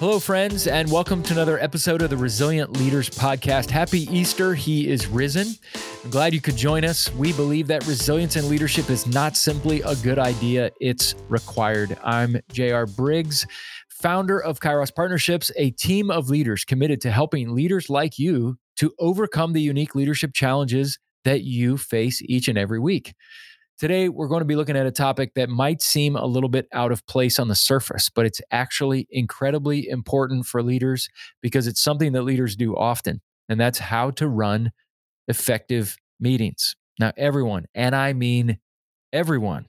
Hello, friends, and welcome to another episode of the Resilient Leaders Podcast. Happy Easter. He is risen. I'm glad you could join us. We believe that resilience and leadership is not simply a good idea, it's required. I'm J.R. Briggs, founder of Kairos Partnerships, a team of leaders committed to helping leaders like you to overcome the unique leadership challenges that you face each and every week. Today, we're going to be looking at a topic that might seem a little bit out of place on the surface, but it's actually incredibly important for leaders because it's something that leaders do often, and that's how to run effective meetings. Now, everyone, and I mean everyone,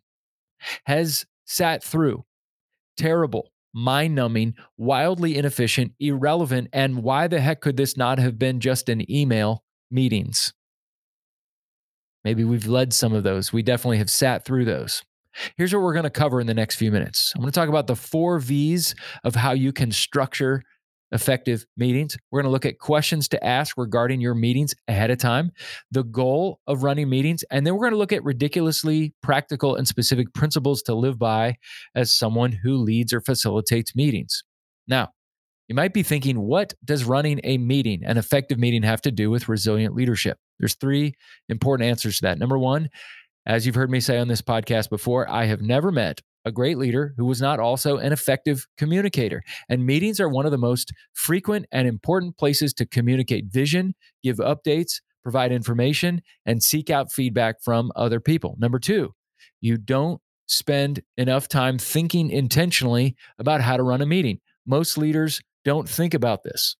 has sat through terrible, mind numbing, wildly inefficient, irrelevant, and why the heck could this not have been just an email meetings? Maybe we've led some of those. We definitely have sat through those. Here's what we're going to cover in the next few minutes. I'm going to talk about the four V's of how you can structure effective meetings. We're going to look at questions to ask regarding your meetings ahead of time, the goal of running meetings, and then we're going to look at ridiculously practical and specific principles to live by as someone who leads or facilitates meetings. Now, you might be thinking, what does running a meeting, an effective meeting, have to do with resilient leadership? There's three important answers to that. Number one, as you've heard me say on this podcast before, I have never met a great leader who was not also an effective communicator. And meetings are one of the most frequent and important places to communicate vision, give updates, provide information, and seek out feedback from other people. Number two, you don't spend enough time thinking intentionally about how to run a meeting. Most leaders don't think about this.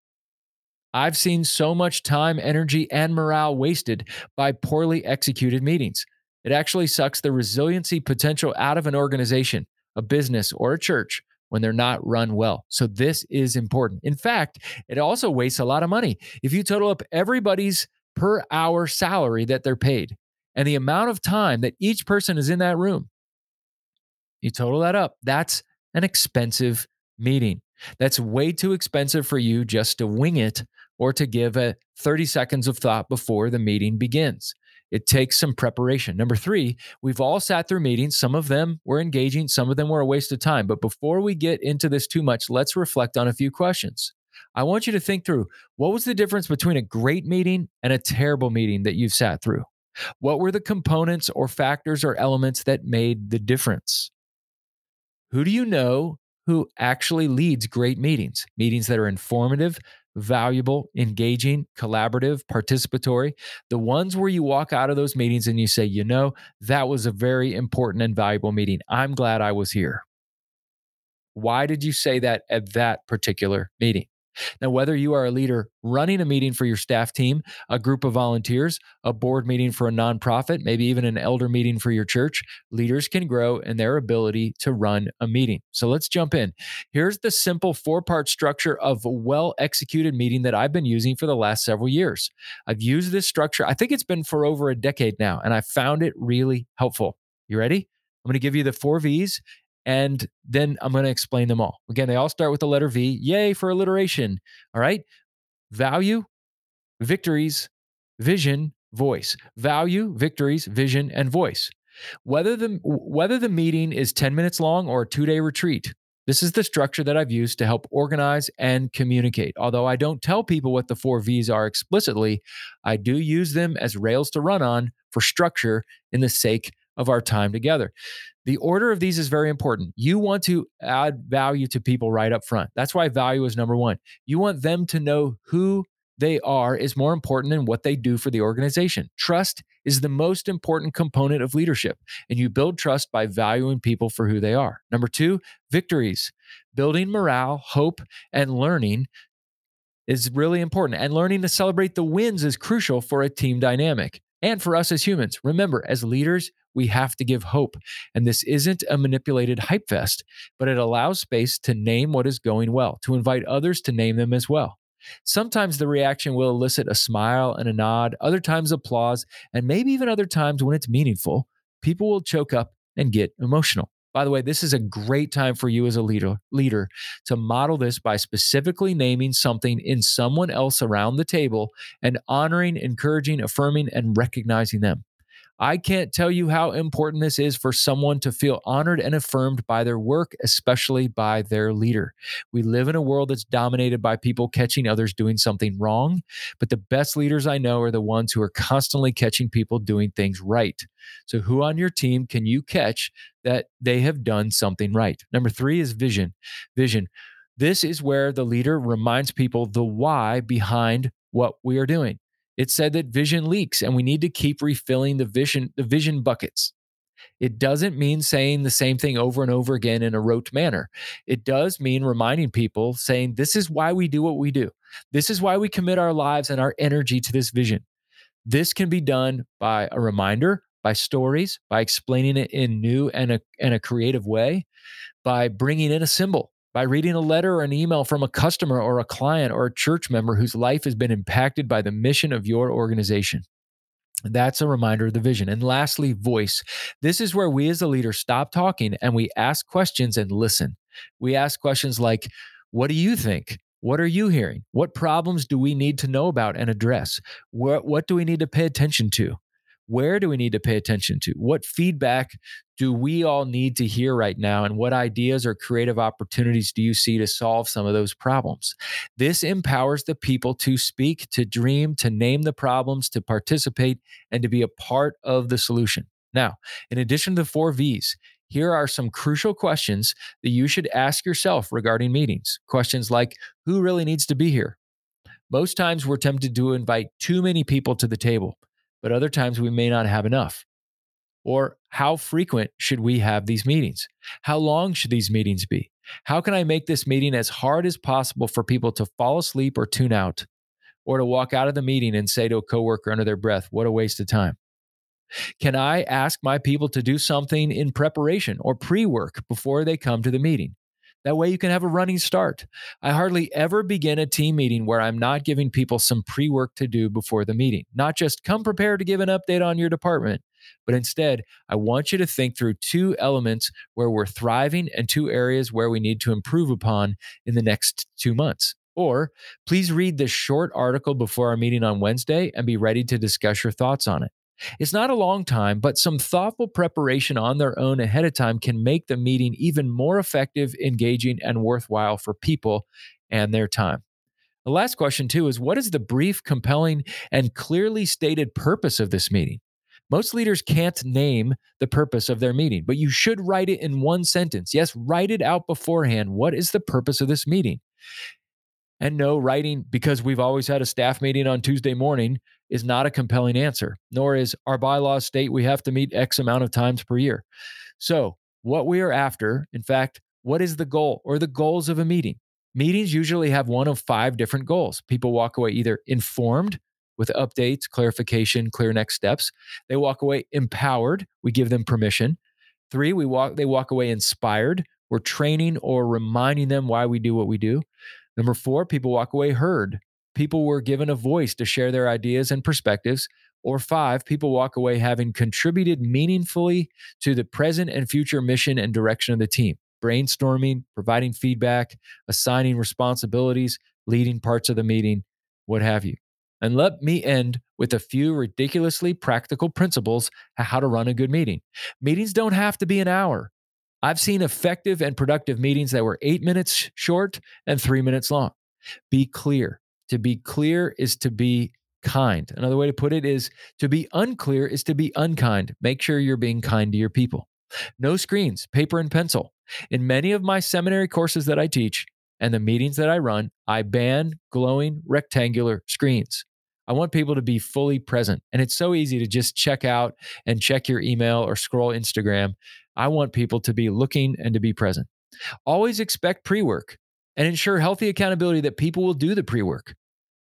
I've seen so much time, energy, and morale wasted by poorly executed meetings. It actually sucks the resiliency potential out of an organization, a business, or a church when they're not run well. So, this is important. In fact, it also wastes a lot of money. If you total up everybody's per hour salary that they're paid and the amount of time that each person is in that room, you total that up, that's an expensive meeting. That's way too expensive for you just to wing it or to give a 30 seconds of thought before the meeting begins. It takes some preparation. Number three, we've all sat through meetings. Some of them were engaging, some of them were a waste of time. But before we get into this too much, let's reflect on a few questions. I want you to think through what was the difference between a great meeting and a terrible meeting that you've sat through? What were the components or factors or elements that made the difference? Who do you know who actually leads great meetings, meetings that are informative, valuable, engaging, collaborative, participatory, the ones where you walk out of those meetings and you say, you know, that was a very important and valuable meeting. I'm glad I was here. Why did you say that at that particular meeting? Now, whether you are a leader running a meeting for your staff team, a group of volunteers, a board meeting for a nonprofit, maybe even an elder meeting for your church, leaders can grow in their ability to run a meeting. So let's jump in. Here's the simple four part structure of a well executed meeting that I've been using for the last several years. I've used this structure, I think it's been for over a decade now, and I found it really helpful. You ready? I'm going to give you the four V's and then I'm going to explain them all. Again, they all start with the letter V. Yay for alliteration. All right. Value, victories, vision, voice. Value, victories, vision, and voice. Whether the whether the meeting is 10 minutes long or a 2-day retreat, this is the structure that I've used to help organize and communicate. Although I don't tell people what the 4 V's are explicitly, I do use them as rails to run on for structure in the sake of our time together. The order of these is very important. You want to add value to people right up front. That's why value is number one. You want them to know who they are is more important than what they do for the organization. Trust is the most important component of leadership, and you build trust by valuing people for who they are. Number two, victories. Building morale, hope, and learning is really important. And learning to celebrate the wins is crucial for a team dynamic and for us as humans. Remember, as leaders, we have to give hope. And this isn't a manipulated hype fest, but it allows space to name what is going well, to invite others to name them as well. Sometimes the reaction will elicit a smile and a nod, other times applause, and maybe even other times when it's meaningful, people will choke up and get emotional. By the way, this is a great time for you as a leader, leader to model this by specifically naming something in someone else around the table and honoring, encouraging, affirming, and recognizing them. I can't tell you how important this is for someone to feel honored and affirmed by their work, especially by their leader. We live in a world that's dominated by people catching others doing something wrong, but the best leaders I know are the ones who are constantly catching people doing things right. So, who on your team can you catch that they have done something right? Number three is vision. Vision. This is where the leader reminds people the why behind what we are doing. It said that vision leaks and we need to keep refilling the vision the vision buckets. It doesn't mean saying the same thing over and over again in a rote manner. It does mean reminding people saying this is why we do what we do. This is why we commit our lives and our energy to this vision. This can be done by a reminder, by stories, by explaining it in new and a, and a creative way, by bringing in a symbol, by reading a letter or an email from a customer or a client or a church member whose life has been impacted by the mission of your organization. That's a reminder of the vision. And lastly, voice. This is where we as a leader stop talking and we ask questions and listen. We ask questions like, What do you think? What are you hearing? What problems do we need to know about and address? What, what do we need to pay attention to? Where do we need to pay attention to? What feedback do we all need to hear right now? And what ideas or creative opportunities do you see to solve some of those problems? This empowers the people to speak, to dream, to name the problems, to participate, and to be a part of the solution. Now, in addition to the four V's, here are some crucial questions that you should ask yourself regarding meetings. Questions like Who really needs to be here? Most times we're tempted to invite too many people to the table but other times we may not have enough. Or how frequent should we have these meetings? How long should these meetings be? How can I make this meeting as hard as possible for people to fall asleep or tune out, or to walk out of the meeting and say to a coworker under their breath, What a waste of time? Can I ask my people to do something in preparation or pre work before they come to the meeting? That way you can have a running start. I hardly ever begin a team meeting where I'm not giving people some pre work to do before the meeting. Not just come prepared to give an update on your department, but instead, I want you to think through two elements where we're thriving and two areas where we need to improve upon in the next two months. Or please read this short article before our meeting on Wednesday and be ready to discuss your thoughts on it. It's not a long time, but some thoughtful preparation on their own ahead of time can make the meeting even more effective, engaging, and worthwhile for people and their time. The last question, too, is what is the brief, compelling, and clearly stated purpose of this meeting? Most leaders can't name the purpose of their meeting, but you should write it in one sentence. Yes, write it out beforehand. What is the purpose of this meeting? And no, writing because we've always had a staff meeting on Tuesday morning is not a compelling answer, nor is our bylaws state we have to meet X amount of times per year. So, what we are after, in fact, what is the goal or the goals of a meeting? Meetings usually have one of five different goals. People walk away either informed with updates, clarification, clear next steps. They walk away empowered. We give them permission. Three, we walk they walk away inspired. We're training or reminding them why we do what we do. Number four, people walk away heard people were given a voice to share their ideas and perspectives. Or five, people walk away having contributed meaningfully to the present and future mission and direction of the team, brainstorming, providing feedback, assigning responsibilities, leading parts of the meeting, what have you. And let me end with a few ridiculously practical principles how to run a good meeting. Meetings don't have to be an hour. I've seen effective and productive meetings that were eight minutes short and three minutes long. Be clear, to be clear is to be kind. Another way to put it is to be unclear is to be unkind. Make sure you're being kind to your people. No screens, paper and pencil. In many of my seminary courses that I teach and the meetings that I run, I ban glowing rectangular screens. I want people to be fully present. And it's so easy to just check out and check your email or scroll Instagram. I want people to be looking and to be present. Always expect pre work and ensure healthy accountability that people will do the pre work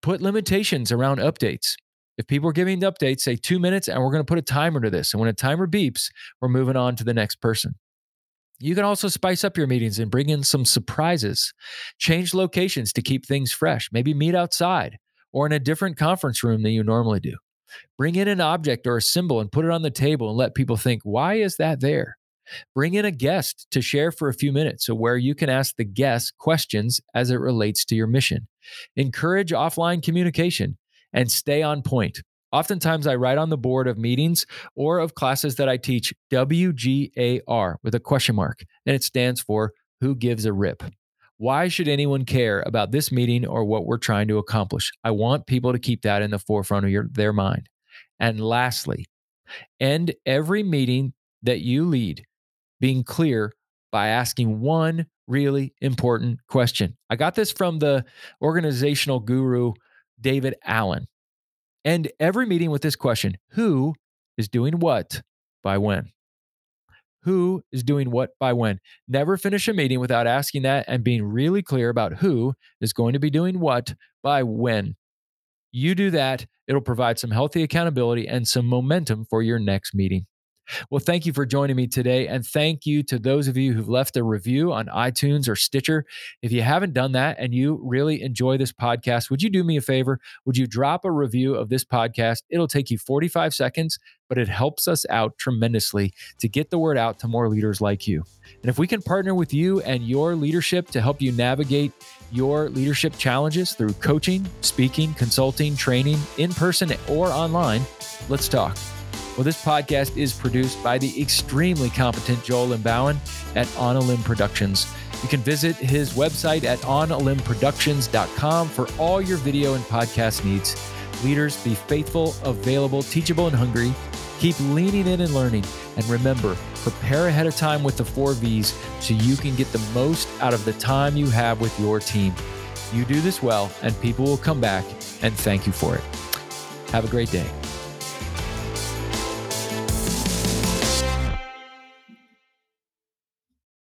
put limitations around updates. If people are giving updates, say two minutes, and we're going to put a timer to this. And when a timer beeps, we're moving on to the next person. You can also spice up your meetings and bring in some surprises. Change locations to keep things fresh. Maybe meet outside or in a different conference room than you normally do. Bring in an object or a symbol and put it on the table and let people think, why is that there? Bring in a guest to share for a few minutes, so where you can ask the guest questions as it relates to your mission. Encourage offline communication and stay on point. Oftentimes, I write on the board of meetings or of classes that I teach WGAR with a question mark, and it stands for Who Gives a Rip. Why should anyone care about this meeting or what we're trying to accomplish? I want people to keep that in the forefront of your, their mind. And lastly, end every meeting that you lead being clear by asking one really important question. I got this from the organizational guru, David Allen. End every meeting with this question Who is doing what by when? Who is doing what by when? Never finish a meeting without asking that and being really clear about who is going to be doing what by when. You do that, it'll provide some healthy accountability and some momentum for your next meeting. Well, thank you for joining me today. And thank you to those of you who've left a review on iTunes or Stitcher. If you haven't done that and you really enjoy this podcast, would you do me a favor? Would you drop a review of this podcast? It'll take you 45 seconds, but it helps us out tremendously to get the word out to more leaders like you. And if we can partner with you and your leadership to help you navigate your leadership challenges through coaching, speaking, consulting, training, in person or online, let's talk. Well, this podcast is produced by the extremely competent Joel Limbauan at On a Limb Productions. You can visit his website at onalimbproductions.com for all your video and podcast needs. Leaders, be faithful, available, teachable, and hungry. Keep leaning in and learning. And remember, prepare ahead of time with the four V's so you can get the most out of the time you have with your team. You do this well, and people will come back and thank you for it. Have a great day.